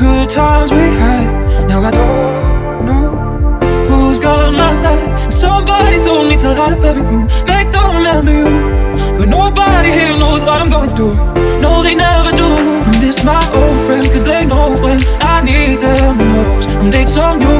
Good times we had. Now I don't know who's got my back. Somebody told me to light up every room, make them remember you. But nobody here knows what I'm going through. No, they never do. I miss my old friends, cause they know when I need them the most. I made some new